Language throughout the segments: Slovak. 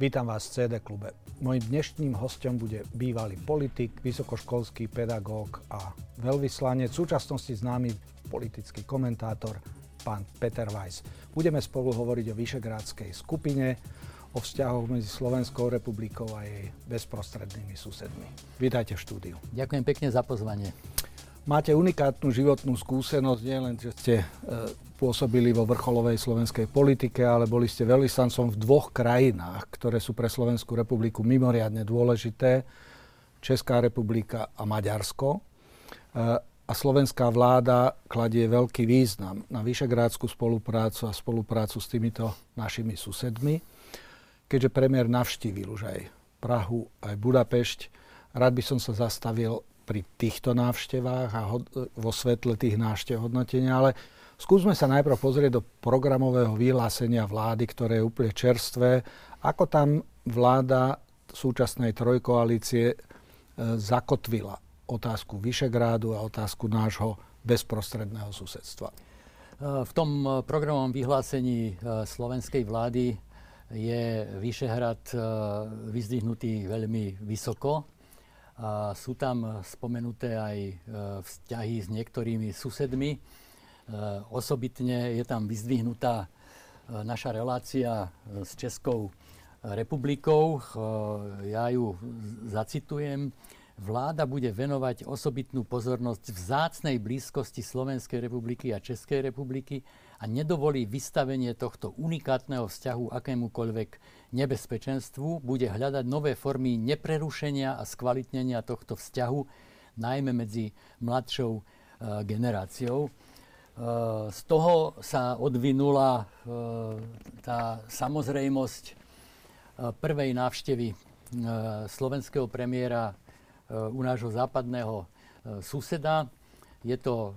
Vítam vás v CD klube. Mojím dnešným hostom bude bývalý politik, vysokoškolský pedagóg a veľvyslanec, v súčasnosti známy politický komentátor, pán Peter Weiss. Budeme spolu hovoriť o Vyšegrádskej skupine, o vzťahoch medzi Slovenskou republikou a jej bezprostrednými susedmi. Vítajte v štúdiu. Ďakujem pekne za pozvanie. Máte unikátnu životnú skúsenosť, nielen, že ste e, pôsobili vo vrcholovej slovenskej politike, ale boli ste veľvyslancom v dvoch krajinách, ktoré sú pre Slovenskú republiku mimoriadne dôležité. Česká republika a Maďarsko. E, a slovenská vláda kladie veľký význam na vyšegrádskú spoluprácu a spoluprácu s týmito našimi susedmi. Keďže premiér navštívil už aj Prahu, aj Budapešť, rád by som sa zastavil pri týchto návštevách a vo svetle tých návštev hodnotenia, ale Skúsme sa najprv pozrieť do programového vyhlásenia vlády, ktoré je úplne čerstvé. Ako tam vláda súčasnej trojkoalície e, zakotvila otázku Vyšegrádu a otázku nášho bezprostredného susedstva? E, v tom programovom vyhlásení e, slovenskej vlády je Vyšehrad vyzdvihnutý veľmi vysoko. A sú tam spomenuté aj vzťahy s niektorými susedmi osobitne je tam vyzdvihnutá eh, naša relácia eh, s Českou republikou. Ja ju zacitujem. Vláda bude venovať osobitnú pozornosť v zácnej blízkosti Slovenskej republiky a Českej republiky a nedovolí vystavenie tohto unikátneho vzťahu akémukoľvek nebezpečenstvu. Bude hľadať nové formy neprerušenia a skvalitnenia tohto vzťahu, najmä medzi mladšou generáciou. Eh, z toho sa odvinula eh, tá samozrejmosť eh, prvej návštevy slovenského premiéra u nášho západného suseda. Je to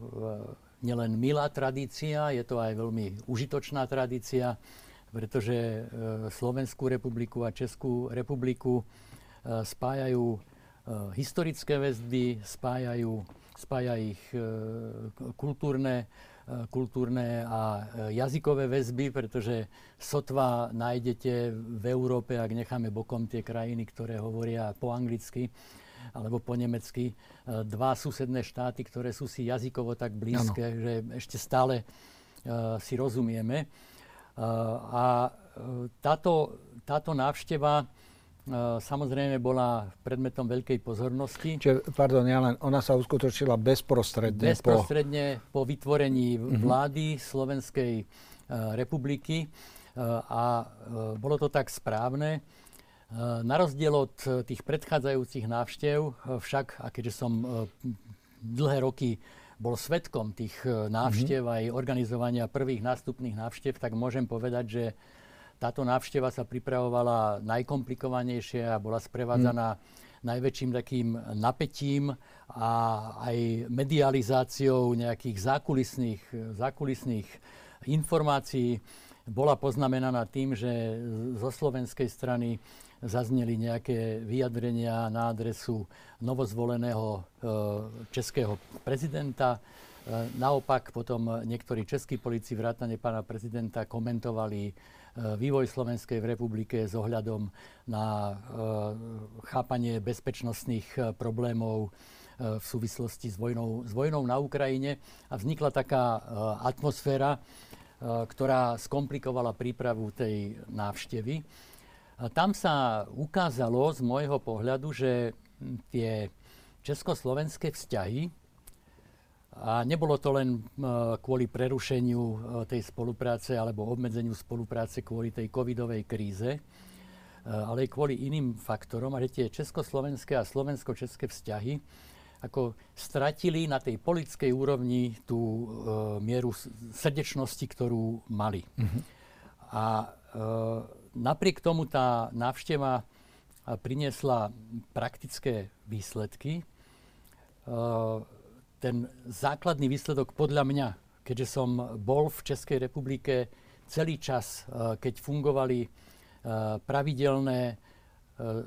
nielen milá tradícia, je to aj veľmi užitočná tradícia, pretože Slovenskú republiku a Českú republiku spájajú historické väzby, spájajú, spája ich kultúrne kultúrne a e, jazykové väzby, pretože sotva nájdete v Európe, ak necháme bokom tie krajiny, ktoré hovoria po anglicky alebo po nemecky, e, dva susedné štáty, ktoré sú si jazykovo tak blízke, ano. že ešte stále si rozumieme. A táto, táto návšteva samozrejme bola predmetom veľkej pozornosti. Čiže, pardon, ja len, ona sa uskutočila bezprostredne, bezprostredne po, po vytvorení uh-huh. vlády Slovenskej uh, republiky uh, a uh, bolo to tak správne. Na rozdiel od tých predchádzajúcich návštev však, a keďže som dlhé roky bol svetkom tých návštev uh-huh. aj organizovania prvých nástupných návštev, tak môžem povedať, že táto návšteva sa pripravovala najkomplikovanejšie a bola sprevádzaná hmm. najväčším takým napätím a aj medializáciou nejakých zákulisných, zákulisných informácií. Bola poznamenaná tým, že zo slovenskej strany zazneli nejaké vyjadrenia na adresu novozvoleného e, českého prezidenta. E, naopak potom niektorí českí politici vrátane pána prezidenta komentovali vývoj Slovenskej v republike s ohľadom na e, chápanie bezpečnostných e, problémov v súvislosti s vojnou, s vojnou na Ukrajine a vznikla taká atmosféra, ktorá skomplikovala prípravu tej návštevy. Tam sa ukázalo z môjho pohľadu, že tie československé vzťahy a nebolo to len e, kvôli prerušeniu e, tej spolupráce alebo obmedzeniu spolupráce kvôli tej covidovej kríze, e, ale aj kvôli iným faktorom. A že tie československé a slovensko-české vzťahy ako stratili na tej politickej úrovni tú mieru srdečnosti, ktorú mali. Mm-hmm. A napriek tomu tá návšteva priniesla praktické výsledky ten základný výsledok podľa mňa, keďže som bol v Českej republike celý čas, e, keď fungovali e, pravidelné e,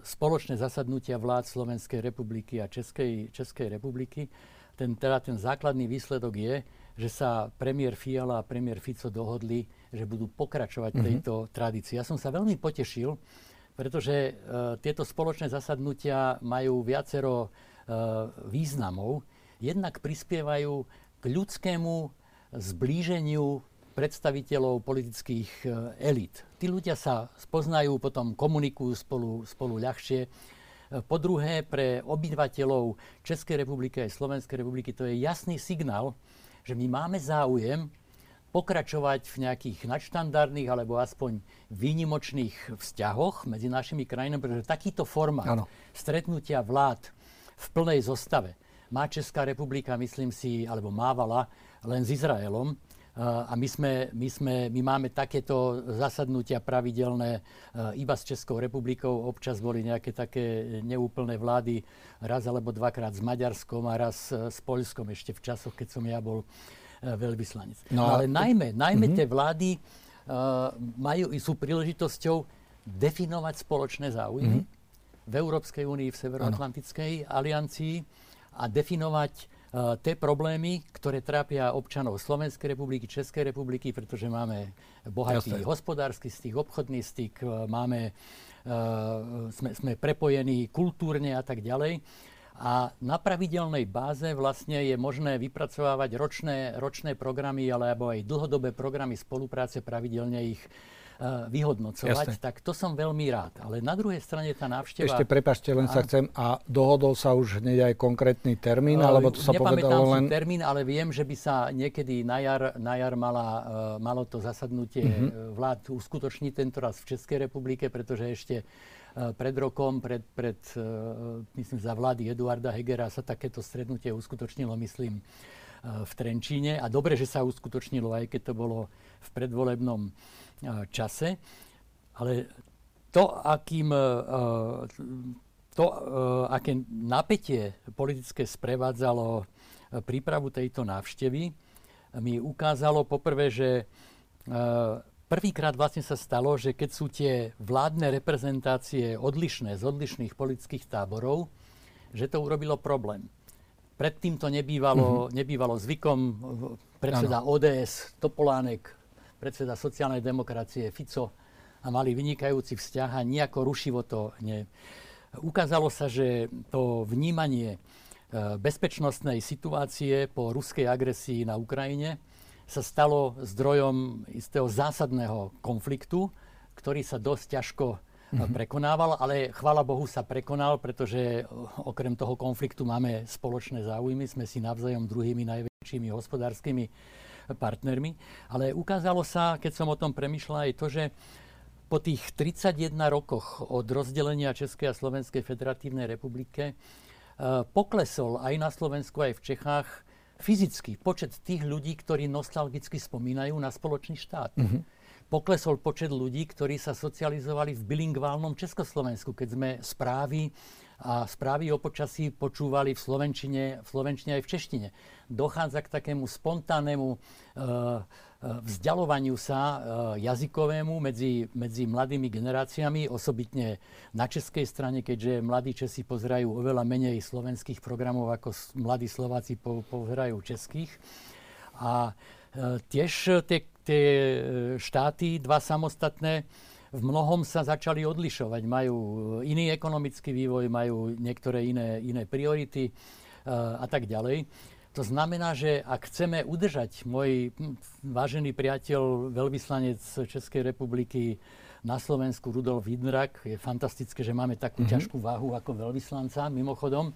spoločné zasadnutia vlád Slovenskej republiky a Českej, Českej republiky, ten, teda ten základný výsledok je, že sa premiér Fiala a premiér Fico dohodli, že budú pokračovať mm-hmm. tejto tradícii. Ja som sa veľmi potešil, pretože uh, tieto spoločné zasadnutia majú viacero uh, významov. Jednak prispievajú k ľudskému zblíženiu predstaviteľov politických elít. Tí ľudia sa spoznajú, potom komunikujú spolu, spolu ľahšie. Po druhé, pre obyvateľov Českej republiky a Slovenskej republiky to je jasný signál, že my máme záujem pokračovať v nejakých nadštandardných alebo aspoň výnimočných vzťahoch medzi našimi krajinami, pretože takýto formát ano. stretnutia vlád v plnej zostave má Česká republika, myslím si, alebo mávala len s Izraelom. A my, sme, my, sme, my máme takéto zasadnutia pravidelné iba s Českou republikou. Občas boli nejaké také neúplné vlády, raz alebo dvakrát s Maďarskom a raz s Poľskom ešte v časoch, keď som ja bol veľvyslanec. No, ale najmä, najmä mm-hmm. tie vlády uh, majú, sú príležitosťou definovať spoločné záujmy mm-hmm. v Európskej únii, v Severoatlantickej ano. aliancii a definovať uh, tie problémy, ktoré trápia občanov Slovenskej republiky, Českej republiky, pretože máme bohatý Jasne. hospodársky styk, obchodný styk, máme, uh, sme, sme prepojení kultúrne a tak ďalej a na pravidelnej báze vlastne je možné vypracovávať ročné, ročné programy alebo aj dlhodobé programy spolupráce, pravidelne ich uh, vyhodnocovať, Jasne. tak to som veľmi rád. Ale na druhej strane tá návšteva... Ešte prepašte, len sa chcem, a dohodol sa už hneď aj konkrétny termín, uh, alebo to sa povedalo len... termín, ale viem, že by sa niekedy na jar, na jar mala, uh, malo to zasadnutie uh-huh. vlád uskutočniť tento raz v Českej republike, pretože ešte Eh, pred rokom, pred, pred, eh, myslím, za vlády Eduarda Hegera sa takéto stretnutie uskutočnilo, myslím, eh, v Trenčíne. A dobre, že sa uskutočnilo, aj keď to bolo v predvolebnom čase. Ale to, akým, to, aké napätie politické sprevádzalo prípravu tejto návštevy, mi ukázalo poprvé, že Prvýkrát vlastne sa stalo, že keď sú tie vládne reprezentácie odlišné z odlišných politických táborov, že to urobilo problém. Predtým to nebývalo, mm-hmm. nebývalo zvykom. Predseda ano. ODS, Topolánek, predseda sociálnej demokracie, Fico a mali vynikajúci vzťah a nejako rušivo to ne. Ukázalo sa, že to vnímanie e, bezpečnostnej situácie po ruskej agresii na Ukrajine sa stalo zdrojom istého zásadného konfliktu, ktorý sa dosť ťažko mm-hmm. prekonával, ale chvála Bohu sa prekonal, pretože okrem toho konfliktu máme spoločné záujmy, sme si navzájom druhými najväčšími hospodárskymi partnermi. Ale ukázalo sa, keď som o tom premyšľal, aj to, že po tých 31 rokoch od rozdelenia Českej a Slovenskej federatívnej republike poklesol aj na Slovensku, aj v Čechách fyzicky počet tých ľudí, ktorí nostalgicky spomínajú na spoločný štát. Mm-hmm. Poklesol počet ľudí, ktorí sa socializovali v bilingválnom Československu, keď sme správy a správy o počasí počúvali v slovenčine, v slovenčine aj v češtine. Dochádza k takému spontánnemu uh, vzdialovaniu sa uh, jazykovému medzi, medzi mladými generáciami, osobitne na českej strane, keďže mladí Česi pozerajú oveľa menej slovenských programov, ako mladí Slováci po, pozerajú českých. A tiež tie, tie štáty, dva samostatné, v mnohom sa začali odlišovať. Majú iný ekonomický vývoj, majú niektoré iné, iné priority uh, a tak ďalej. To znamená, že ak chceme udržať môj hm, vážený priateľ, veľvyslanec Českej republiky na Slovensku, Rudolf Hidnrak, je fantastické, že máme takú mm-hmm. ťažkú váhu ako veľvyslanca, mimochodom,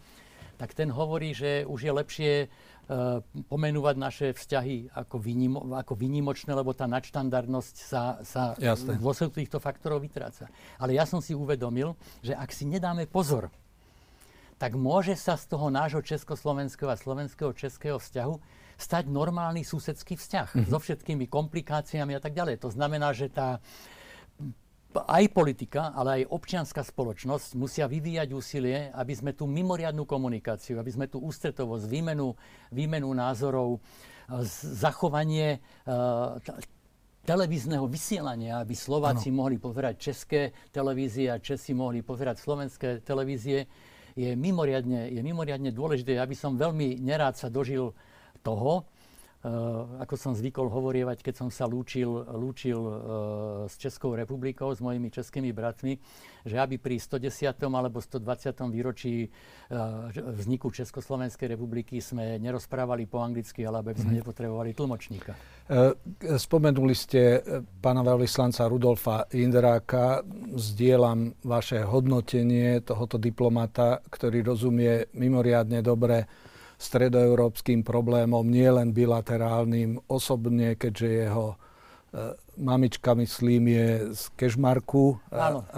tak ten hovorí, že už je lepšie uh, pomenúvať naše vzťahy ako, výnimo, ako výnimočné, lebo tá nadštandardnosť sa, sa v dôsledku týchto faktorov vytráca. Ale ja som si uvedomil, že ak si nedáme pozor, tak môže sa z toho nášho československého a slovenského českého vzťahu stať normálny susedský vzťah mm-hmm. so všetkými komplikáciami a tak ďalej. To znamená, že tá aj politika, ale aj občianská spoločnosť musia vyvíjať úsilie, aby sme tú mimoriadnú komunikáciu, aby sme tú ústretovosť, výmenu, výmenu názorov, zachovanie uh, televízneho vysielania, aby Slováci ano. mohli pozerať české televízie a Česi mohli pozerať slovenské televízie, je mimoriadne, je mimoriadne dôležité. Ja by som veľmi nerád sa dožil toho, ako som zvykol hovorievať, keď som sa lúčil, lúčil uh, s Českou republikou, s mojimi českými bratmi, že aby pri 110. alebo 120. výročí uh, vzniku Československej republiky sme nerozprávali po anglicky, ale aby sme mm. nepotrebovali tlmočníka. Spomenuli ste pána veľvyslanca Rudolfa Indráka. Zdieľam vaše hodnotenie tohoto diplomata, ktorý rozumie mimoriadne dobre stredoeurópskym problémom, nielen bilaterálnym, osobne, keďže jeho e, mamička, myslím, je z Kešmarku. Áno,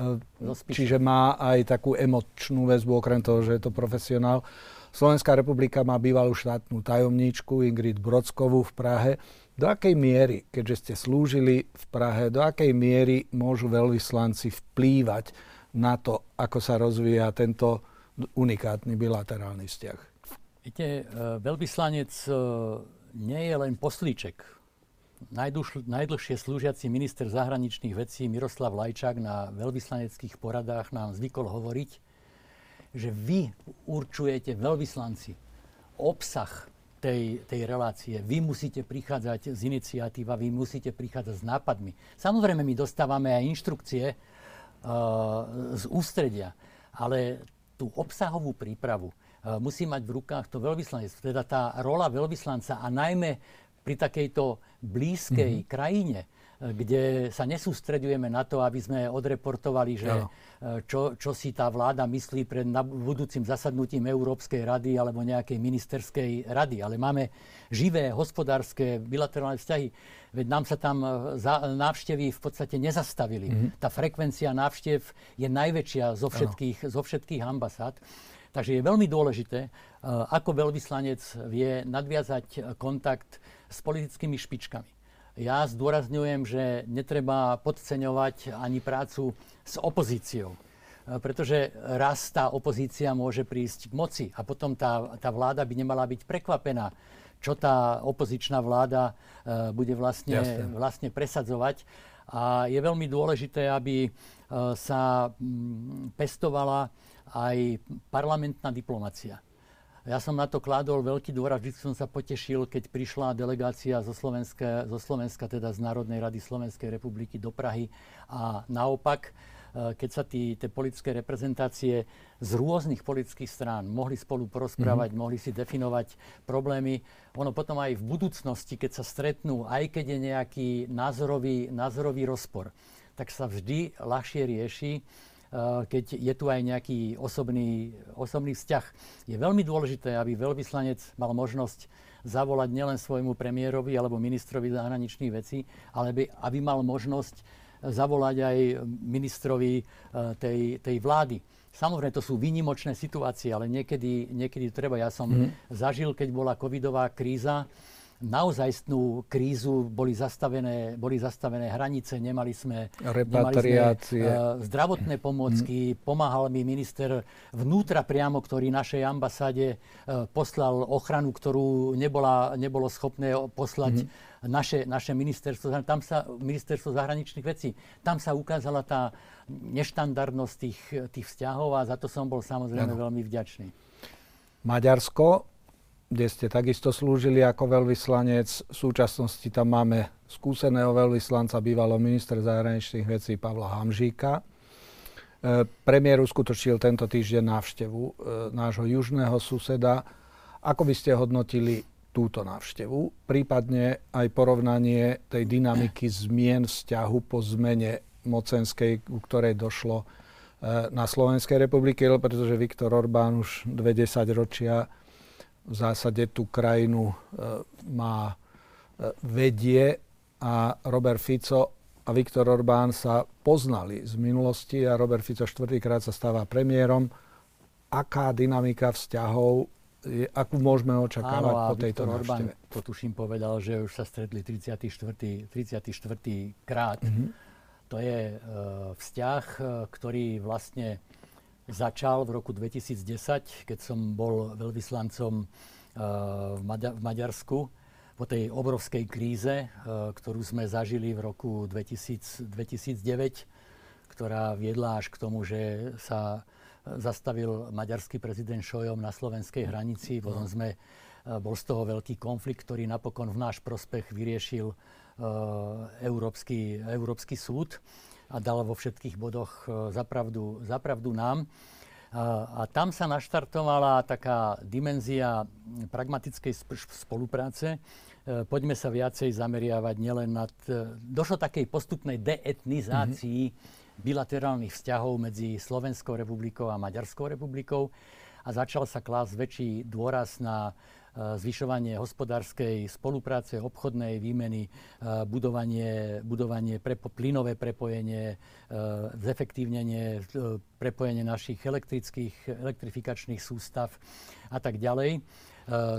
čiže má aj takú emočnú väzbu, okrem toho, že je to profesionál. Slovenská republika má bývalú štátnu tajomníčku Ingrid Brodskovú v Prahe. Do akej miery, keďže ste slúžili v Prahe, do akej miery môžu veľvyslanci vplývať na to, ako sa rozvíja tento unikátny bilaterálny vzťah? Viete, e, veľvyslanec e, nie je len poslíček. Najdlž, najdlhšie slúžiaci minister zahraničných vecí Miroslav Lajčák na veľvyslaneckých poradách nám zvykol hovoriť, že vy určujete veľvyslanci obsah tej, tej relácie. Vy musíte prichádzať z iniciatíva, vy musíte prichádzať s nápadmi. Samozrejme, my dostávame aj inštrukcie uh, z ústredia, ale tú obsahovú prípravu, musí mať v rukách to veľvyslanec. Teda tá rola veľvyslanca a najmä pri takejto blízkej mm-hmm. krajine, eh, kde sa nesústredujeme na to, aby sme odreportovali, že no. čo, čo si tá vláda myslí pred budúcim zasadnutím Európskej rady alebo nejakej ministerskej rady. Ale máme živé hospodárske bilaterálne vzťahy. Veď nám sa tam za, návštevy v podstate nezastavili. Mm-hmm. Tá frekvencia návštev je najväčšia zo všetkých, zo všetkých ambasád. Takže je veľmi dôležité, e, ako veľvyslanec vie nadviazať kontakt s politickými špičkami. Ja zdôrazňujem, že netreba podceňovať ani prácu s opozíciou. E, pretože raz tá opozícia môže prísť k moci a potom tá, tá vláda by nemala byť prekvapená, čo tá opozičná vláda e, bude vlastne, vlastne presadzovať. A je veľmi dôležité, aby sa pestovala aj parlamentná diplomacia. Ja som na to kládol veľký dôraz, vždy som sa potešil, keď prišla delegácia zo Slovenska, zo Slovenska, teda z Národnej rady Slovenskej republiky do Prahy a naopak, e, keď sa tí, tie politické reprezentácie z rôznych politických strán mohli spolu porozprávať, mm-hmm. mohli si definovať problémy. Ono potom aj v budúcnosti, keď sa stretnú, aj keď je nejaký názorový, názorový rozpor, tak sa vždy ľahšie rieši keď je tu aj nejaký osobný, osobný vzťah. Je veľmi dôležité, aby veľvyslanec mal možnosť zavolať nielen svojmu premiérovi alebo ministrovi zahraničných vecí, ale aby, aby mal možnosť zavolať aj ministrovi eh, tej, tej vlády. Samozrejme, to sú výnimočné situácie, ale niekedy, niekedy treba. Ja som mm. zažil, keď bola covidová kríza, naozajstnú krízu, boli zastavené, boli zastavené hranice, nemali sme, nemali sme uh, zdravotné pomôcky, mm. pomáhal mi minister vnútra priamo, ktorý našej ambasáde uh, poslal ochranu, ktorú nebola, nebolo schopné poslať mm. naše, naše ministerstvo, tam sa, ministerstvo zahraničných vecí. Tam sa ukázala tá neštandardnosť tých, tých vzťahov a za to som bol samozrejme ano. veľmi vďačný. Maďarsko kde ste takisto slúžili ako veľvyslanec. V súčasnosti tam máme skúseného veľvyslanca, bývalého minister zahraničných vecí Pavla Hamžíka. E, premiér uskutočil tento týždeň návštevu e, nášho južného suseda. Ako by ste hodnotili túto návštevu, prípadne aj porovnanie tej dynamiky zmien vzťahu po zmene mocenskej, ku ktorej došlo e, na Slovenskej republike, pretože Viktor Orbán už dve ročia v zásade tú krajinu e, má e, vedie a Robert Fico a Viktor Orbán sa poznali z minulosti a Robert Fico štvrtýkrát sa stáva premiérom. Aká dynamika vzťahov, je, akú môžeme očakávať Áno, po tejto Viktor Orbán, to tuším povedal, že už sa stretli 34. 34. krát. Mm-hmm. To je e, vzťah, e, ktorý vlastne začal v roku 2010, keď som bol veľvyslancom eh, v Maďarsku po tej obrovskej kríze, eh, ktorú sme zažili v roku 2000, 2009, ktorá viedla až k tomu, že sa zastavil maďarský prezident Šojom na slovenskej hranici. Potom sme bol z toho veľký konflikt, ktorý napokon v náš prospech vyriešil Európsky, Európsky súd a dal vo všetkých bodoch zapravdu, zapravdu nám. A tam sa naštartovala taká dimenzia pragmatickej spolupráce. E, poďme sa viacej zameriavať nielen nad... E, došlo takej postupnej deetnizácii mm-hmm. bilaterálnych vzťahov medzi Slovenskou republikou a Maďarskou republikou a začal sa klásť väčší dôraz na zvyšovanie hospodárskej spolupráce, obchodnej výmeny, eh, budovanie, budovanie prepo, plynové prepojenie, eh, zefektívnenie, prepojenie našich elektrických, elektrifikačných sústav a tak ďalej,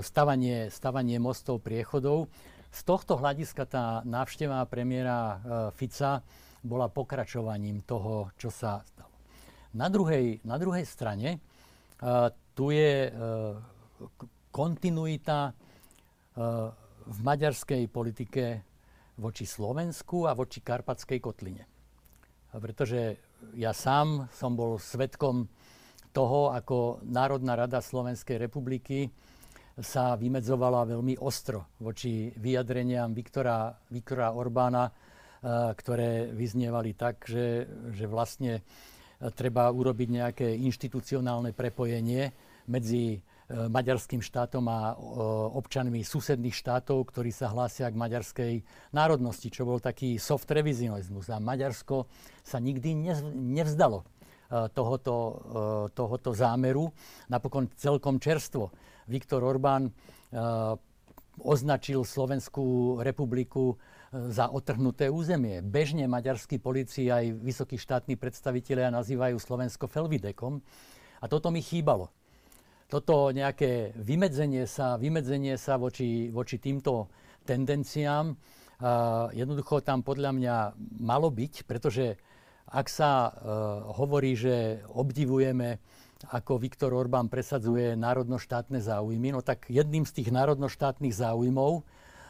stavanie, stavanie mostov, priechodov. Z tohto hľadiska tá návšteva premiéra Fica bola pokračovaním toho, čo sa stalo. Na druhej, na druhej strane tu je kontinuita eh, v maďarskej politike voči Slovensku a voči Karpatskej kotline. Pretože ja sám som bol svetkom toho, ako Národná rada Slovenskej republiky sa vymedzovala veľmi ostro voči vyjadreniam Viktora, Viktora Orbána, eh, ktoré vyznievali tak, že, že vlastne treba urobiť nejaké inštitucionálne prepojenie medzi maďarským štátom a e, občanmi susedných štátov, ktorí sa hlásia k maďarskej národnosti, čo bol taký soft revizionizmus. A Maďarsko sa nikdy nevzdalo e, tohoto, tohoto zámeru. Napokon celkom čerstvo. Viktor Orbán označil Slovenskú republiku za otrhnuté územie. Bežne maďarskí policii aj vysokí štátni predstavitelia nazývajú Slovensko Felvidekom. A toto mi chýbalo toto nejaké vymedzenie sa, vymedzenie sa voči, voči týmto tendenciám uh, jednoducho tam podľa mňa malo byť, pretože ak sa uh, hovorí, že obdivujeme, ako Viktor Orbán presadzuje národnoštátne záujmy, no tak jedným z tých národnoštátnych záujmov,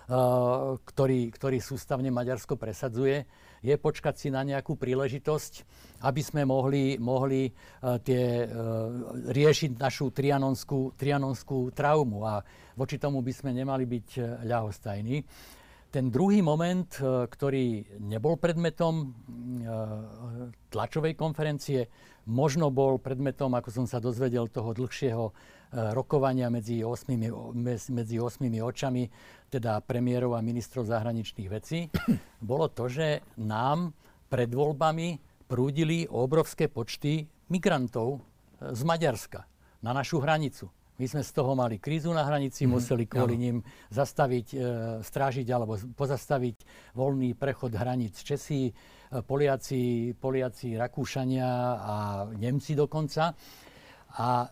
ktorý, ktorý sústavne Maďarsko presadzuje, je počkať si na nejakú príležitosť, aby sme mohli, mohli uh, tie, uh, riešiť našu trianonskú, trianonskú traumu a voči tomu by sme nemali byť ľahostajní. Ten druhý moment, ktorý nebol predmetom tlačovej konferencie, možno bol predmetom, ako som sa dozvedel, toho dlhšieho rokovania medzi osmými, medzi osmými očami, teda premiérov a ministrov zahraničných vecí, bolo to, že nám pred voľbami prúdili obrovské počty migrantov e, z Maďarska na našu hranicu. My sme z toho mali krízu na hranici, mm, museli kvôli ním zastaviť, e, strážiť alebo pozastaviť voľný prechod hraníc Česí, e, Poliaci, Poliaci, Rakúšania a Nemci dokonca. A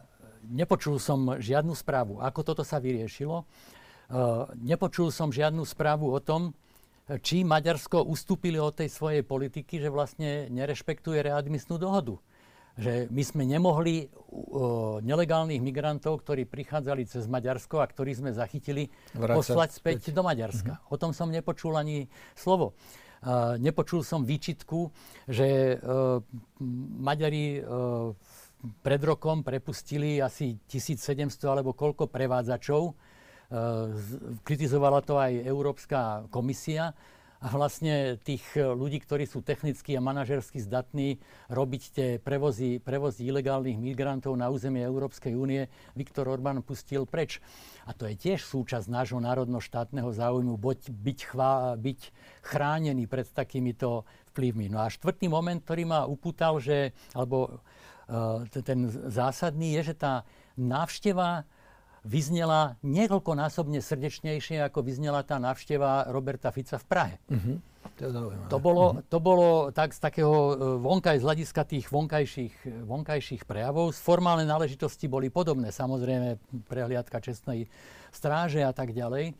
nepočul som žiadnu správu, ako toto sa vyriešilo. Uh, nepočul som žiadnu správu o tom, či Maďarsko ustúpili od tej svojej politiky, že vlastne nerešpektuje readmisnú dohodu. Že my sme nemohli uh, nelegálnych migrantov, ktorí prichádzali cez Maďarsko a ktorých sme zachytili, Vrácať poslať späť, späť do Maďarska. Uh-huh. O tom som nepočul ani slovo. Uh, nepočul som výčitku, že uh, Maďari uh, pred rokom prepustili asi 1700 alebo koľko prevádzačov. E, kritizovala to aj Európska komisia. A vlastne tých ľudí, ktorí sú technicky a manažersky zdatní robiť tie prevozy, prevozy ilegálnych migrantov na územie Európskej únie, Viktor Orbán pustil preč. A to je tiež súčasť nášho národno-štátneho záujmu, byť, byť, chvá, byť chránený pred takýmito vplyvmi. No a štvrtý moment, ktorý ma upútal, že, alebo ten zásadný je, že tá návšteva vyznela niekoľkonásobne srdečnejšie, ako vyznela tá návšteva Roberta Fica v Prahe. Uh-huh. To, to bolo, uh-huh. to bolo tak z takého eh, vonkaj, z hľadiska tých vonkajších, vonkajších prejavov. Z formálnej náležitosti boli podobné, samozrejme prehliadka čestnej stráže a tak ďalej.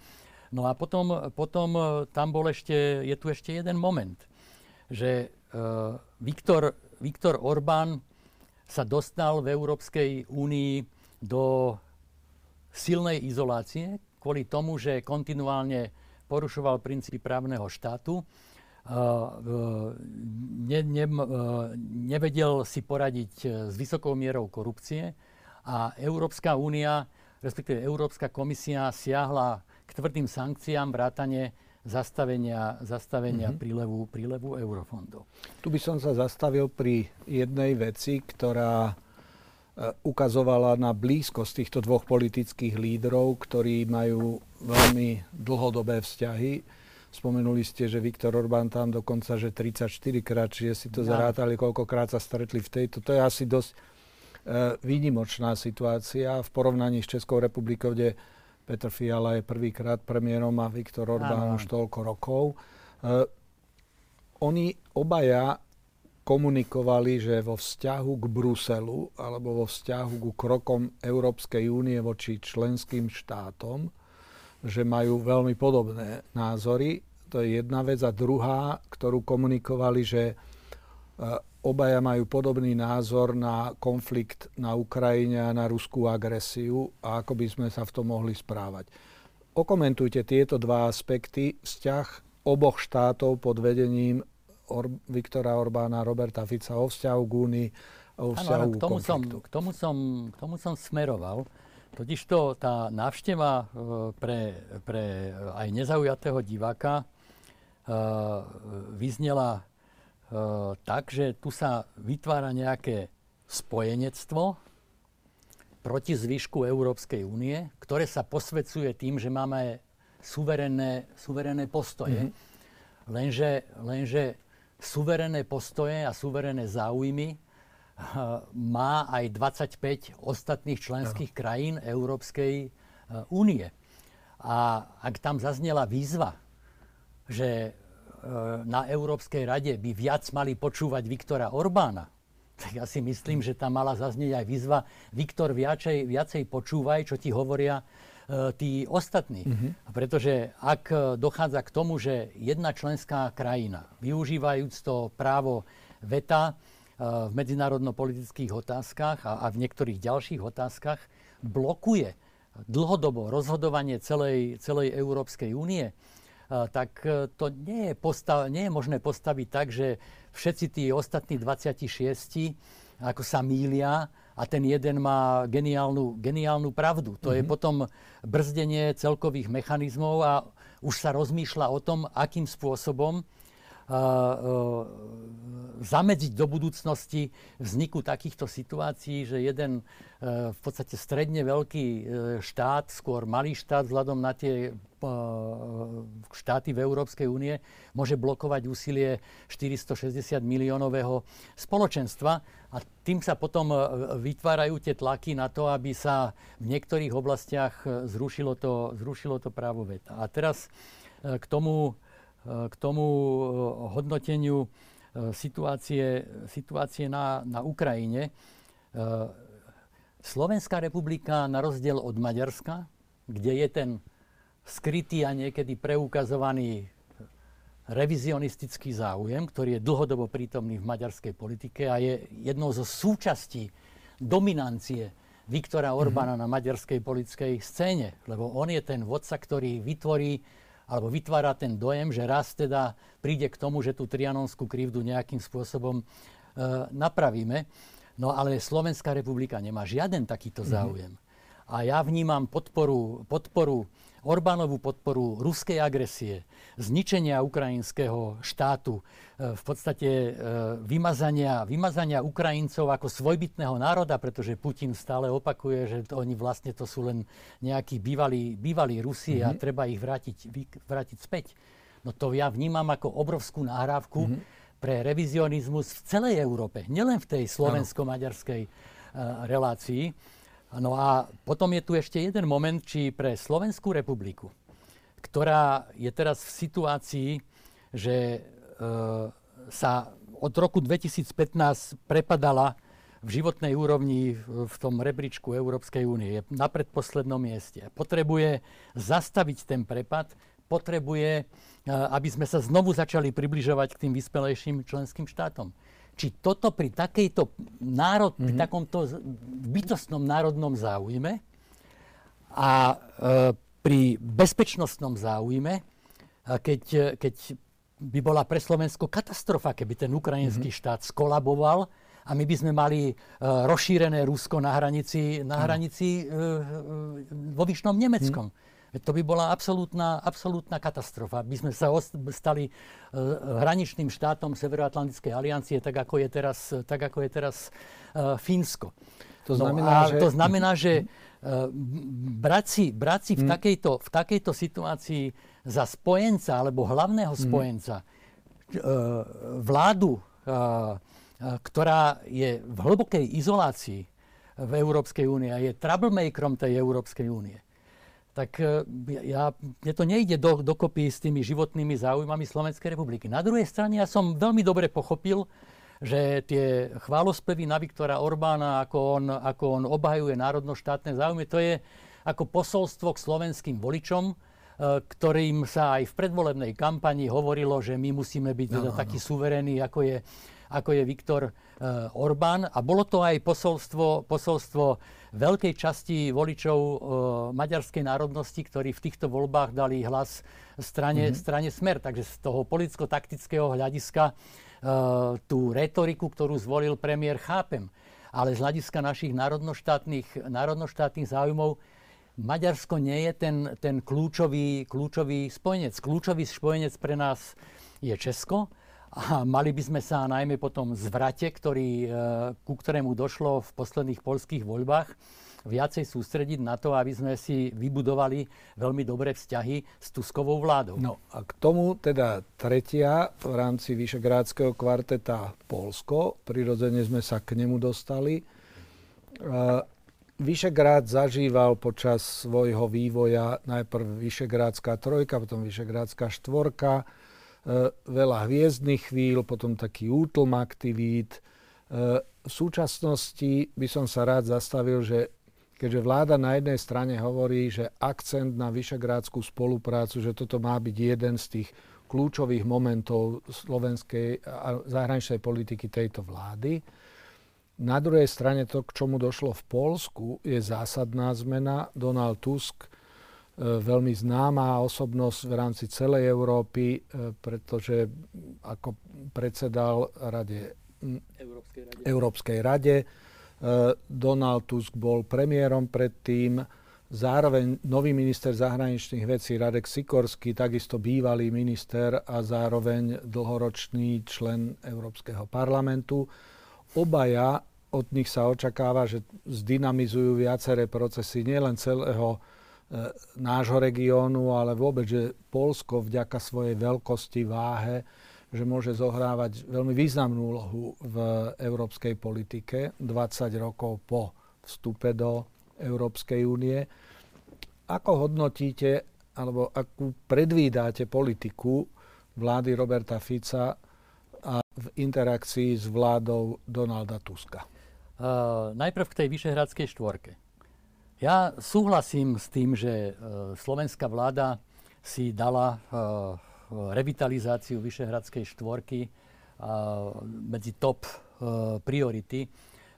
No a potom, potom eh, tam bol ešte, je tu ešte jeden moment, že uh, Viktor, Viktor Orbán sa dostal v Európskej únii do silnej izolácie kvôli tomu, že kontinuálne porušoval princípy právneho štátu, ne, ne, nevedel si poradiť s vysokou mierou korupcie. A Európska únia respektíve Európska komisia siahla k tvrdým sankciám vrátane zastavenia, zastavenia mm-hmm. prílevu, prílevu eurofondov. Tu by som sa zastavil pri jednej veci, ktorá e, ukazovala na blízkosť týchto dvoch politických lídrov, ktorí majú veľmi dlhodobé vzťahy. Spomenuli ste, že Viktor Orbán tam dokonca, že 34 krát, čiže si to ja. zarátali, koľkokrát sa stretli v tejto. To je asi dosť E, výnimočná situácia v porovnaní s Českou republikou, kde Petr Fiala je prvýkrát premiérom a Viktor Orbán už toľko rokov. Uh, oni obaja komunikovali, že vo vzťahu k Bruselu alebo vo vzťahu k krokom Európskej únie voči členským štátom, že majú veľmi podobné názory. To je jedna vec. A druhá, ktorú komunikovali, že Obaja majú podobný názor na konflikt na Ukrajine a na ruskú agresiu a ako by sme sa v tom mohli správať. Okomentujte tieto dva aspekty, vzťah oboch štátov pod vedením Or- Viktora Orbána a Roberta Fica o vzťahu k Únii o vzťahu ano, k tomu som, k, tomu som, k tomu som smeroval. Totižto tá návšteva e, pre, pre aj nezaujatého diváka uh, vyznela E, tak, že tu sa vytvára nejaké spojenectvo proti zvyšku Európskej únie, ktoré sa posvedcuje tým, že máme suverénne, suverénne postoje. Mm-hmm. Lenže, lenže suverénne postoje a suverénne záujmy uh, má aj 25 ostatných členských no. krajín Európskej uh, únie. A ak tam zaznela výzva, že E, na Európskej rade by viac mali počúvať Viktora Orbána, tak ja si myslím, že tam mala zaznieť aj výzva Viktor, viacej, viacej počúvaj, čo ti hovoria e, tí ostatní. Mm-hmm. Pretože ak e, dochádza k tomu, že jedna členská krajina, využívajúc to právo veta v medzinárodno-politických otázkach a, a v niektorých ďalších otázkach, blokuje dlhodobo rozhodovanie celej, celej Európskej únie, tak e, to nie je, postav, nie je možné postaviť tak, že všetci tí ostatní 26 ako sa mília a ten jeden má geniálnu, geniálnu pravdu. To mm-hmm. je mhm. potom brzdenie celkových mechanizmov a už sa rozmýšľa o tom, akým spôsobom zamedziť do budúcnosti vzniku takýchto situácií, že jeden e, v podstate stredne veľký e, štát, skôr malý štát vzhľadom na tie e, štáty v Európskej únie môže blokovať úsilie 460 miliónového spoločenstva a tým sa potom vytvárajú tie tlaky na to, aby sa v niektorých oblastiach zrušilo to, zrušilo to právo veta. A teraz k tomu k tomu eh, hodnoteniu eh, situácie, situácie na, na Ukrajine. Eh, Slovenská republika, na rozdiel od Maďarska, kde je ten skrytý a niekedy preukazovaný revizionistický záujem, ktorý je dlhodobo prítomný v maďarskej politike a je jednou zo súčastí dominancie Viktora Orbána mm-hmm. na maďarskej politickej scéne. Lebo on je ten vodca, ktorý vytvorí alebo vytvára ten dojem, že raz teda príde k tomu, že tú trianonskú krivdu nejakým spôsobom e, napravíme. No ale Slovenská republika nemá žiaden takýto mhm. záujem. Mm-hmm. A ja vnímam podporu, podporu Orbánovú podporu ruskej agresie, zničenia ukrajinského štátu, e, v podstate e, vymazania, vymazania Ukrajincov ako svojbytného národa, pretože Putin stále opakuje, že to, oni vlastne to sú len nejakí bývalí, bývalí Rusi mm-hmm. a mhm. treba ich vrátiť, vrátiť späť. No to ja vnímam ako obrovskú náhrávku mm-hmm. pre revizionizmus v celej Európe, nielen v tej slovensko-maďarskej uh, relácii. No a potom je tu ešte jeden moment, či pre Slovenskú republiku, ktorá je teraz v situácii, že e, sa od roku 2015 prepadala v životnej úrovni v tom rebríčku Európskej únie. Je na predposlednom mieste. Potrebuje zastaviť ten prepad, potrebuje, e, aby sme sa znovu začali približovať k tým vyspelejším členským štátom či toto pri takejto národ, mm-hmm. pri mhm. takomto bytostnom národnom záujme a e, pri bezpečnostnom záujme, keď, keď by bola pre Slovensko katastrofa, keby ten ukrajinský mm-hmm. štát skolaboval a my by sme mali uh, rozšírené Rusko na hranici, na hranici uh, vo Vyšnom Nemeckom. Hmm. To by bola absolútna, absolútna katastrofa. By sme sa stali uh, hraničným štátom Severoatlantickej aliancie, tak ako je teraz, tak ako je teraz uh, Fínsko. To no znamená, no, že... to znamená, že uh, brať si, brať si v, hmm. takejto, v takejto situácii za spojenca alebo hlavného hmm. spojenca uh, vládu, uh, ktorá je v hlbokej izolácii v Európskej únie a je troublemakerom tej Európskej únie tak e, ja, mne to nejde do, dokopy s tými životnými záujmami Slovenskej republiky. Na druhej strane ja som veľmi dobre pochopil, že tie chválospevy na Viktora Orbána, ako on, ako on obhajuje národno-štátne záujmy, to je ako posolstvo k slovenským voličom, e, ktorým sa aj v predvolebnej kampani hovorilo, že my musíme byť no, no, takí no. suverénni, ako je, ako je Viktor uh, Orbán. A bolo to aj posolstvo, posolstvo veľkej časti voličov e, maďarskej národnosti, ktorí v týchto voľbách dali hlas strane, mm-hmm. strane Smer. Takže z toho politicko-taktického hľadiska e, tú retoriku, ktorú zvolil premiér, chápem. Ale z hľadiska našich národnoštátnych, národnoštátnych záujmov Maďarsko nie je ten, ten kľúčový, kľúčový spojenec. Kľúčový spojenec pre nás je Česko a mali by sme sa najmä po tom zvrate, ktorý, e, ku ktorému došlo v posledných polských voľbách, viacej sústrediť na to, aby sme si vybudovali veľmi dobré vzťahy s Tuskovou vládou. No a k tomu teda tretia v rámci Vyšegrádskeho kvarteta Polsko. Prirodzene sme sa k nemu dostali. E, Vyšegrád zažíval počas svojho vývoja najprv Vyšegrádska trojka, potom Vyšegrádska štvorka, veľa hviezdnych chvíľ, potom taký útlm aktivít. E, v súčasnosti by som sa rád zastavil, že keďže vláda na jednej strane hovorí, že akcent na vyšegrádskú spoluprácu, že toto má byť jeden z tých kľúčových momentov slovenskej a zahraničnej politiky tejto vlády. Na druhej strane to, k čomu došlo v Polsku, je zásadná zmena. Donald Tusk E, veľmi známa osobnosť v rámci celej Európy, e, pretože ako predsedal rade, Európskej rade, Európskej rade e, Donald Tusk bol premiérom predtým, zároveň nový minister zahraničných vecí Radek Sikorský, takisto bývalý minister a zároveň dlhoročný člen Európskeho parlamentu. Obaja od nich sa očakáva, že zdynamizujú viaceré procesy nielen celého E, nášho regiónu, ale vôbec, že Polsko vďaka svojej veľkosti, váhe, že môže zohrávať veľmi významnú úlohu v európskej politike 20 rokov po vstupe do Európskej únie. Ako hodnotíte, alebo akú predvídáte politiku vlády Roberta Fica a v interakcii s vládou Donalda Tuska? Uh, najprv k tej Vyšehradskej štvorke. Ja súhlasím s tým, že e, slovenská vláda si dala e, revitalizáciu Vyšehradskej štvorky e, medzi top priority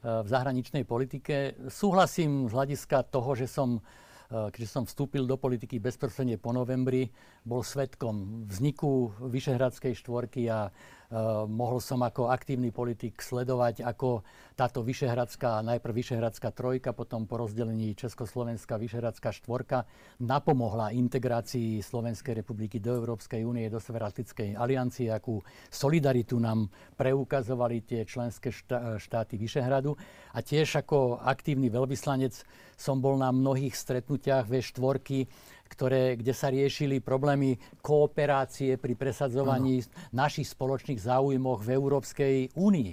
v zahraničnej politike. Súhlasím z hľadiska toho, že som keďže som vstúpil do politiky bezprostredne po novembri, bol svetkom vzniku Vyšehradskej štvorky a Uh, mohol som ako aktívny politik sledovať, ako táto Vyšehradská, najprv Vyšehradská trojka, potom po rozdelení Československá Vyšehradská štvorka napomohla integrácii Slovenskej republiky do Európskej únie, do Severatlickej aliancie, akú solidaritu nám preukazovali tie členské štáty Vyšehradu. A tiež ako aktívny veľvyslanec som bol na mnohých stretnutiach V4 ktoré, kde sa riešili problémy kooperácie pri presadzovaní ano. našich spoločných záujmoch v Európskej únii.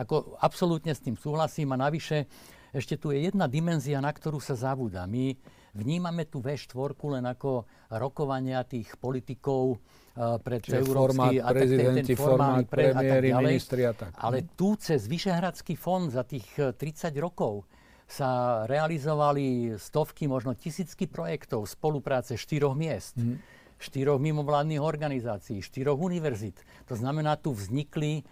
Ako absolútne s tým súhlasím a navyše ešte tu je jedna dimenzia, na ktorú sa zabúda. My vnímame tu V4 len ako rokovania tých politikov uh, pred Čiže európsky a ten, ten formát, pre, premiéry, a tak ďalej. Ministri a tak. Ale tu cez Vyšehradský fond za tých 30 rokov sa realizovali stovky, možno tisícky projektov spolupráce štyroch miest. Mm. štyroch mimovládnych organizácií, štyroch univerzít. To znamená, tu vznikli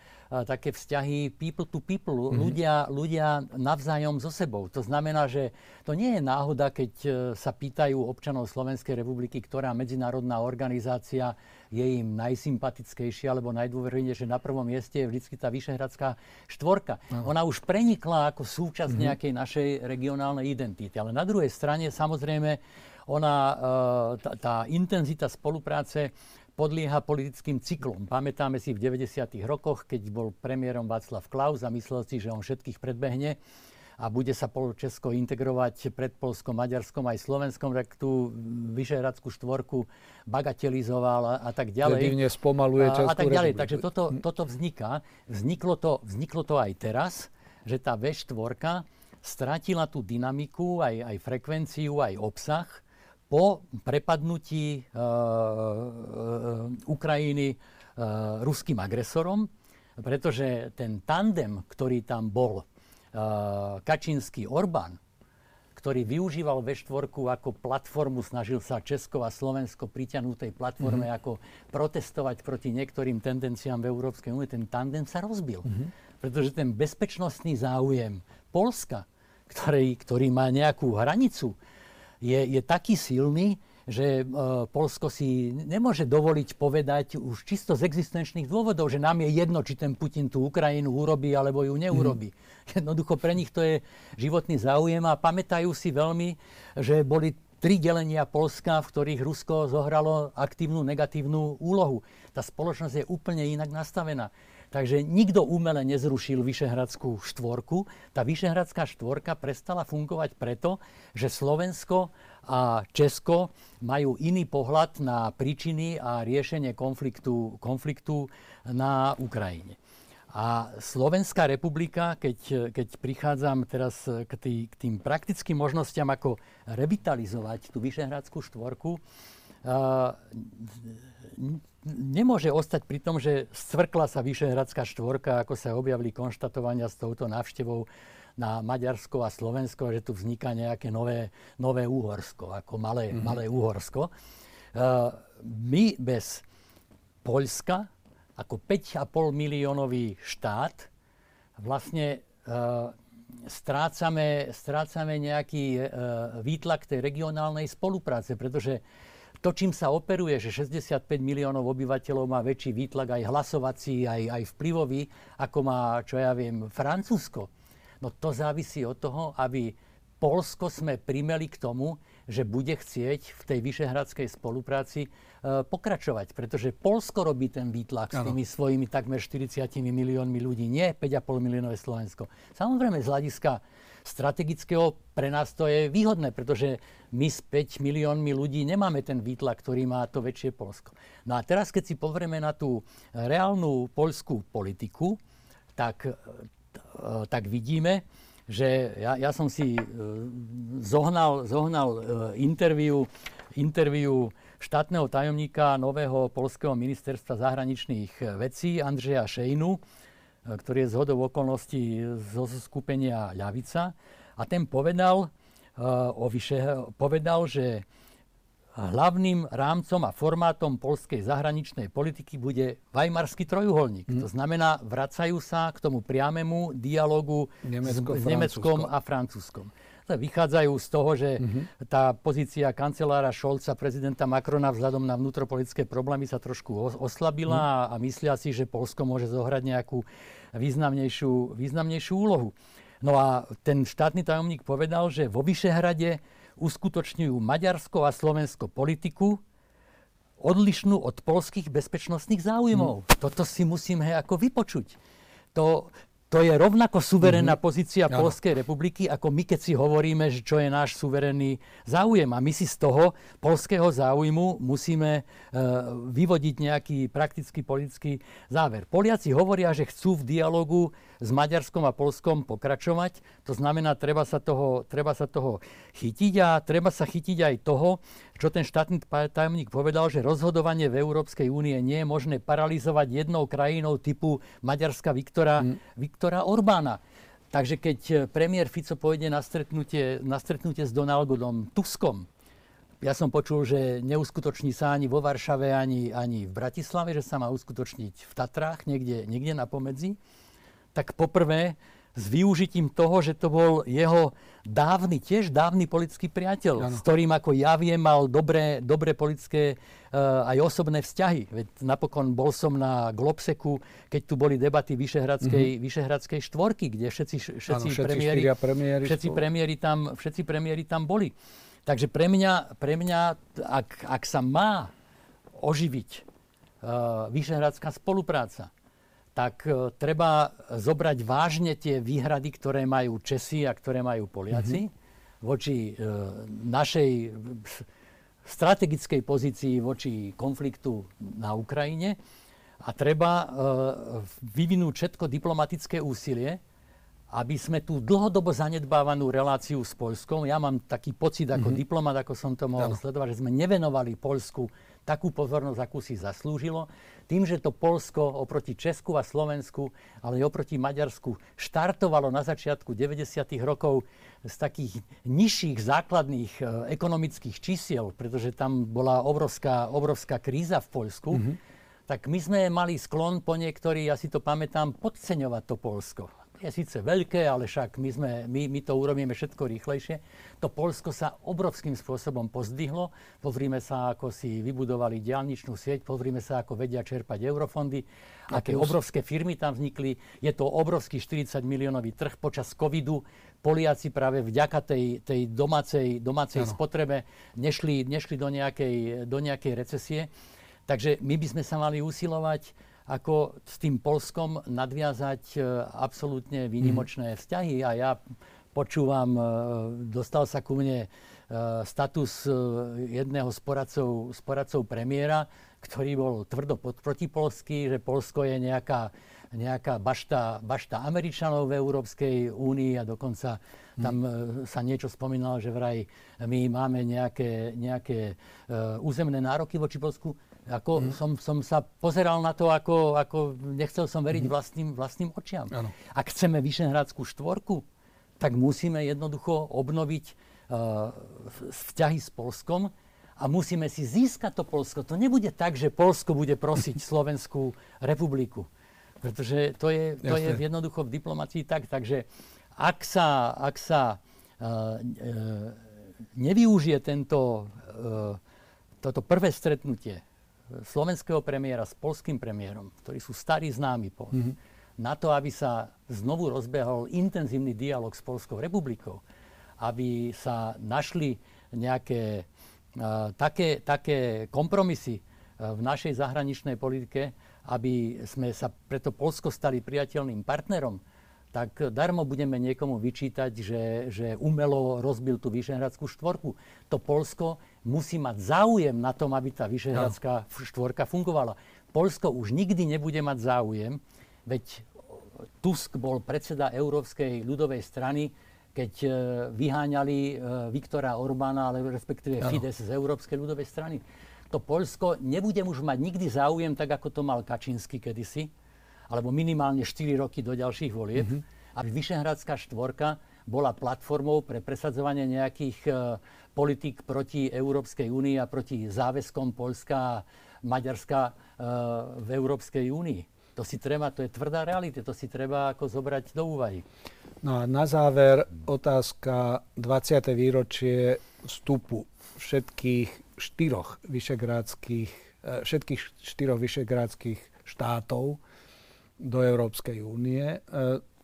také vzťahy people to people, mm-hmm. ľudia, ľudia navzájom so sebou. To znamená, že to nie je náhoda, keď e, sa pýtajú občanov Slovenskej republiky, ktorá medzinárodná organizácia je im najsympatickejšia alebo najdôvernejšia, že na prvom mieste je vždy tá Vyšehradská štvorka. Aha. Ona už prenikla ako súčasť mm-hmm. nejakej našej regionálnej identity. Ale na druhej strane samozrejme ona, e, tá, tá intenzita spolupráce podlieha politickým cyklom. Pamätáme si v 90. rokoch, keď bol premiérom Václav Klaus a myslel si, že on všetkých predbehne a bude sa Česko integrovať pred Polskom, Maďarskom aj Slovenskom, tak tú Vyšehradskú štvorku bagatelizoval a, a tak ďalej. Divne spomaluje Českú a, a tak ďalej. Takže toto, toto vzniká. Vzniklo to, vzniklo to aj teraz, že tá V4 stratila tú dynamiku, aj, aj frekvenciu, aj obsah po prepadnutí uh, uh, Ukrajiny uh, ruským agresorom, pretože ten tandem, ktorý tam bol, Kačínsky-Orbán, ktorý využíval V4 ako platformu, snažil sa Česko a Slovensko priťahnúť tej platforme mm-hmm. ako protestovať proti niektorým tendenciám v Európskej únie, ten tandem sa rozbil. Mm-hmm. Pretože ten bezpečnostný záujem Polska, ktorý, ktorý má nejakú hranicu, je, je taký silný, že e, Polsko si nemôže dovoliť povedať už čisto z existenčných dôvodov, že nám je jedno, či ten Putin tú Ukrajinu urobí alebo ju neurobi. Mm. Jednoducho pre nich to je životný záujem a pamätajú si veľmi, že boli tri delenia Polska, v ktorých Rusko zohralo aktívnu negatívnu úlohu. Tá spoločnosť je úplne inak nastavená. Takže nikto umele nezrušil Vyšehradskú štvorku. Tá Vyšehradská štvorka prestala fungovať preto, že Slovensko a Česko majú iný pohľad na príčiny a riešenie konfliktu, konfliktu na Ukrajine. A Slovenská republika, keď, keď prichádzam teraz k, tý, k tým praktickým možnostiam, ako revitalizovať tú Vyšehradskú štvorku, uh, nemôže ostať pri tom, že stvrkla sa Vyšehradská štvorka, ako sa objavili konštatovania s touto návštevou na Maďarsko a Slovensko, že tu vzniká nejaké nové, nové Úhorsko, ako malé, mm-hmm. malé Úhorsko. Uh, my bez Poľska, ako 5,5 miliónový štát, vlastne uh, strácame, strácame nejaký uh, výtlak tej regionálnej spolupráce, pretože to, čím sa operuje, že 65 miliónov obyvateľov má väčší výtlak aj hlasovací, aj, aj vplyvový, ako má, čo ja viem, Francúzsko. No to závisí od toho, aby Polsko sme primeli k tomu, že bude chcieť v tej vyšehradskej spolupráci e, pokračovať. Pretože Polsko robí ten výtlak ano. s tými svojimi takmer 40 miliónmi ľudí, nie 5,5 miliónové Slovensko. Samozrejme z hľadiska strategického pre nás to je výhodné, pretože my s 5 miliónmi ľudí nemáme ten výtlak, ktorý má to väčšie Polsko. No a teraz, keď si pozrieme na tú reálnu poľskú politiku, tak, e, tak vidíme, že ja, ja som si e, zohnal, zohnal e, interviu, interviu štátneho tajomníka nového polského ministerstva zahraničných vecí Andřeja Šejnu, E, ktorý je z hodou okolností zo skupenia Ľavica. A ten povedal, e, o vyše, povedal, že hlavným rámcom a formátom polskej zahraničnej politiky bude Weimarský trojuholník. Mm. To znamená, vracajú sa k tomu priamému dialogu Nemecko, s, s Nemeckom a Francúzskom vychádzajú z toho, že mm-hmm. tá pozícia kancelára Šolca, prezidenta Macrona vzhľadom na vnútropolitické problémy sa trošku oslabila mm. a, myslia si, že Polsko môže zohrať nejakú významnejšiu, významnejšiu úlohu. No a ten štátny tajomník povedal, že vo Vyšehrade uskutočňujú Maďarsko a Slovensko politiku, odlišnú od polských bezpečnostných záujmov. Mm. Toto si musíme ako vypočuť. To, to je rovnako suverénna mm-hmm. pozícia ano. Polskej republiky, ako my, keď si hovoríme, že čo je náš suverénny záujem. A my si z toho polského záujmu musíme e, vyvodiť nejaký praktický politický záver. Poliaci hovoria, že chcú v dialogu s Maďarskom a Polskom pokračovať. To znamená, treba sa toho, treba sa toho chytiť a treba sa chytiť aj toho, čo ten štátny tajomník povedal, že rozhodovanie v Európskej únie nie je možné paralizovať jednou krajinou typu Maďarska Viktora, mm. Viktora Orbána. Takže keď premiér Fico pôjde na stretnutie, na stretnutie s Donaldom Tuskom, ja som počul, že neuskutoční sa ani vo Varšave, ani, ani v Bratislave, že sa má uskutočniť v Tatrách, niekde, niekde na pomedzi. Tak poprvé s využitím toho, že to bol jeho dávny, tiež dávny politický priateľ, ano. s ktorým, ako ja viem, mal dobré, dobré politické uh, aj osobné vzťahy. Veď napokon bol som na Globseku, keď tu boli debaty Vyšehradskej, mm-hmm. Vyšehradskej štvorky, kde všetci, všetci, ano, všetci premiéri, premiéri, všetci, premiéri tam, všetci premiéri tam boli. Takže pre mňa, pre mňa ak, ak sa má oživiť uh, Vyšehradská spolupráca, tak e, treba zobrať vážne tie výhrady, ktoré majú Česi a ktoré majú Poliaci mm-hmm. voči e, našej strategickej pozícii voči konfliktu na Ukrajine a treba e, vyvinúť všetko diplomatické úsilie, aby sme tú dlhodobo zanedbávanú reláciu s Polskom, ja mám taký pocit ako mm-hmm. diplomat, ako som to mohol sledovať, že sme nevenovali Polsku takú pozornosť, akú si zaslúžilo. Tým, že to Polsko oproti Česku a Slovensku, ale aj oproti Maďarsku štartovalo na začiatku 90. rokov z takých nižších základných e, ekonomických čísiel, pretože tam bola obrovská, obrovská kríza v Polsku, mm-hmm. tak my sme mali sklon po niektorí, ja si to pamätám, podceňovať to Polsko je síce veľké, ale však my, sme, my, my to urobíme všetko rýchlejšie. To Polsko sa obrovským spôsobom pozdvihlo. Pozrime sa, ako si vybudovali diálničnú sieť, pozrime sa, ako vedia čerpať eurofondy, A aké plus. obrovské firmy tam vznikli. Je to obrovský 40 miliónový trh počas covidu. Poliaci práve vďaka tej, tej domácej, domácej spotrebe nešli, nešli do, nejakej, do nejakej recesie. Takže my by sme sa mali usilovať ako s tým Polskom nadviazať e, absolútne výnimočné mm. vzťahy. A ja počúvam, e, dostal sa ku mne e, status jedného z poradcov, z poradcov premiéra, ktorý bol tvrdo protipolský, že Polsko je nejaká, nejaká bašta, bašta Američanov v Európskej únii a dokonca tam hmm. sa niečo spomínalo, že vraj my máme nejaké, nejaké územné nároky voči Polsku. Ako mm. som, som sa pozeral na to, ako, ako nechcel som veriť mm. vlastným, vlastným očiam. Ano. Ak chceme Vyšehradskú štvorku, tak musíme jednoducho obnoviť uh, vzťahy s Polskom a musíme si získať to Polsko. To nebude tak, že Polsko bude prosiť Slovenskú republiku. Pretože to je, to je jednoducho v diplomácii tak. Takže ak sa, ak sa uh, uh, nevyužije tento, uh, toto prvé stretnutie slovenského premiéra s polským premiérom, ktorí sú starí známi po, mm-hmm. na to, aby sa znovu rozbehol intenzívny dialog s Polskou republikou, aby sa našli nejaké uh, také, také kompromisy uh, v našej zahraničnej politike, aby sme sa preto Polsko stali priateľným partnerom, tak darmo budeme niekomu vyčítať, že, že umelo rozbil tú Vyšehradskú štvorku. To Polsko musí mať záujem na tom, aby tá Vyšehradská štvorka fungovala. Polsko už nikdy nebude mať záujem, veď Tusk bol predseda Európskej ľudovej strany, keď e, vyháňali e, Viktora Orbána, ale respektíve ano. Fides z Európskej ľudovej strany. To Polsko nebude už mať nikdy záujem, tak ako to mal Kačinsky kedysi, alebo minimálne 4 roky do ďalších volieb, mm-hmm. aby Vyšehradská štvorka bola platformou pre presadzovanie nejakých uh, politik proti Európskej únii a proti záväzkom Polska a Maďarska uh, v Európskej únii. To si treba, to je tvrdá realita, to si treba ako zobrať do úvahy. No a na záver otázka 20. výročie vstupu všetkých štyroch vyšegrádskych, eh, všetkých štyroch vyšegrádskych štátov do Európskej únie, e,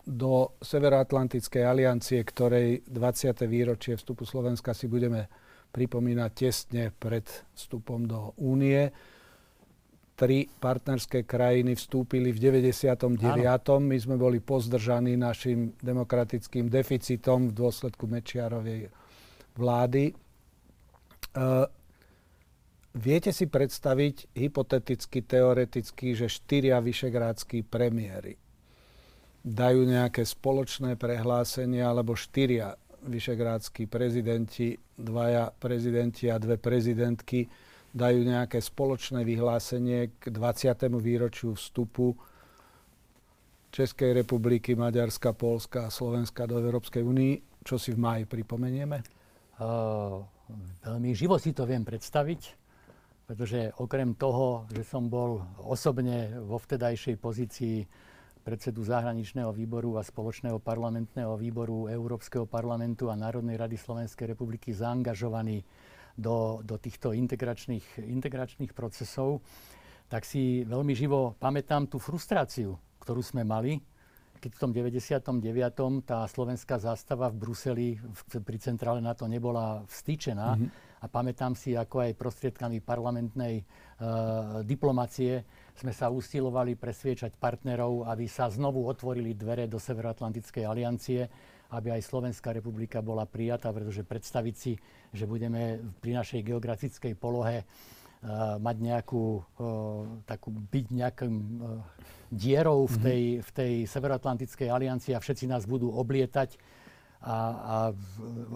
do Severoatlantickej aliancie, ktorej 20. výročie vstupu Slovenska si budeme pripomínať tesne pred vstupom do únie. Tri partnerské krajiny vstúpili v 99. Áno. My sme boli pozdržaní našim demokratickým deficitom v dôsledku Mečiarovej vlády. E, Viete si predstaviť hypoteticky, teoreticky, že štyria vyšegrádskí premiéry dajú nejaké spoločné prehlásenie, alebo štyria vyšegrádskí prezidenti, dvaja prezidenti a dve prezidentky dajú nejaké spoločné vyhlásenie k 20. výročiu vstupu Českej republiky, Maďarska, Polska a Slovenska do Európskej únii. Čo si v máji pripomenieme? Uh, veľmi živo si to viem predstaviť, pretože okrem toho, že som bol osobne vo vtedajšej pozícii predsedu zahraničného výboru a spoločného parlamentného výboru Európskeho parlamentu a Národnej rady Slovenskej republiky zaangažovaný do, do týchto integračných, integračných procesov, tak si veľmi živo pamätám tú frustráciu, ktorú sme mali, keď v tom 99. tá slovenská zástava v Bruseli v, pri centrále NATO nebola vstýčená. Mm-hmm. A pamätám si, ako aj prostriedkami parlamentnej e, diplomacie sme sa usilovali presviečať partnerov, aby sa znovu otvorili dvere do Severoatlantickej aliancie, aby aj Slovenská republika bola prijatá, pretože predstaviť si, že budeme pri našej geografickej polohe uh, mať nejakú, uh, takú, byť nejakým uh, dierou v mhm. tej, v tej Severoatlantickej aliancii a všetci nás budú oblietať. A, a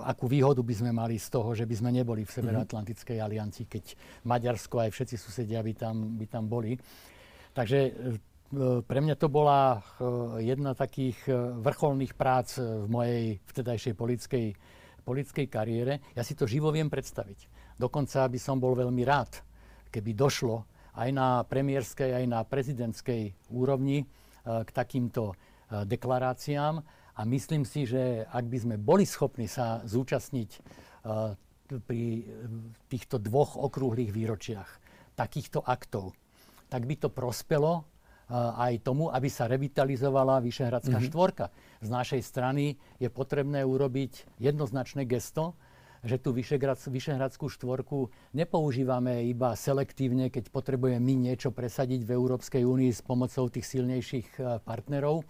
akú výhodu by sme mali z toho, že by sme neboli v mhm. Severoatlantickej aliancii, keď Maďarsko aj všetci susedia by tam, by tam boli. Takže e, pre mňa to bola e, jedna takých e, vrcholných prác v mojej vtedajšej politickej, politickej kariére. Ja si to živo viem predstaviť. Dokonca by som bol veľmi rád, keby došlo aj na premiérskej, aj na prezidentskej úrovni k takýmto deklaráciám. A myslím si, že ak by sme boli schopní sa zúčastniť e, pri týchto dvoch okrúhlych výročiach takýchto aktov, tak by to prospelo aj tomu, aby sa revitalizovala Vyšehradská mm-hmm. štvorka. Z našej strany je potrebné urobiť jednoznačné gesto, že tú Vyšehradskú štvorku nepoužívame iba selektívne, keď potrebujeme my niečo presadiť v Európskej únii s pomocou tých silnejších e, partnerov,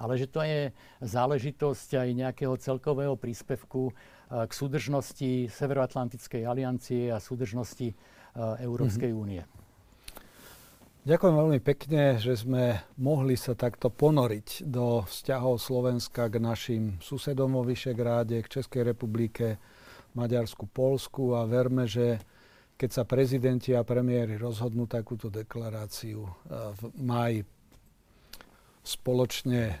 ale že to je záležitosť aj nejakého celkového príspevku e, k súdržnosti Severoatlantickej aliancie a súdržnosti e, Európskej mm-hmm. únie. Ďakujem veľmi pekne, že sme mohli sa takto ponoriť do vzťahov Slovenska k našim susedom vo Vyšegráde, k Českej republike, Maďarsku, Polsku a verme, že keď sa prezidenti a premiéry rozhodnú takúto deklaráciu e, v máji spoločne e,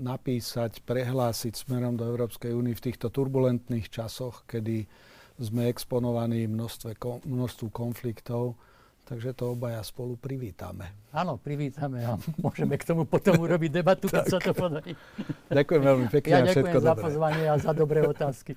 napísať, prehlásiť smerom do Európskej únie v týchto turbulentných časoch, kedy sme exponovaní množstve, množstvu konfliktov, takže to obaja spolu privítame. Áno, privítame a môžeme k tomu potom urobiť debatu, keď sa to podarí. Ďakujem veľmi pekne ja a všetko ďakujem za pozvanie a za dobré otázky.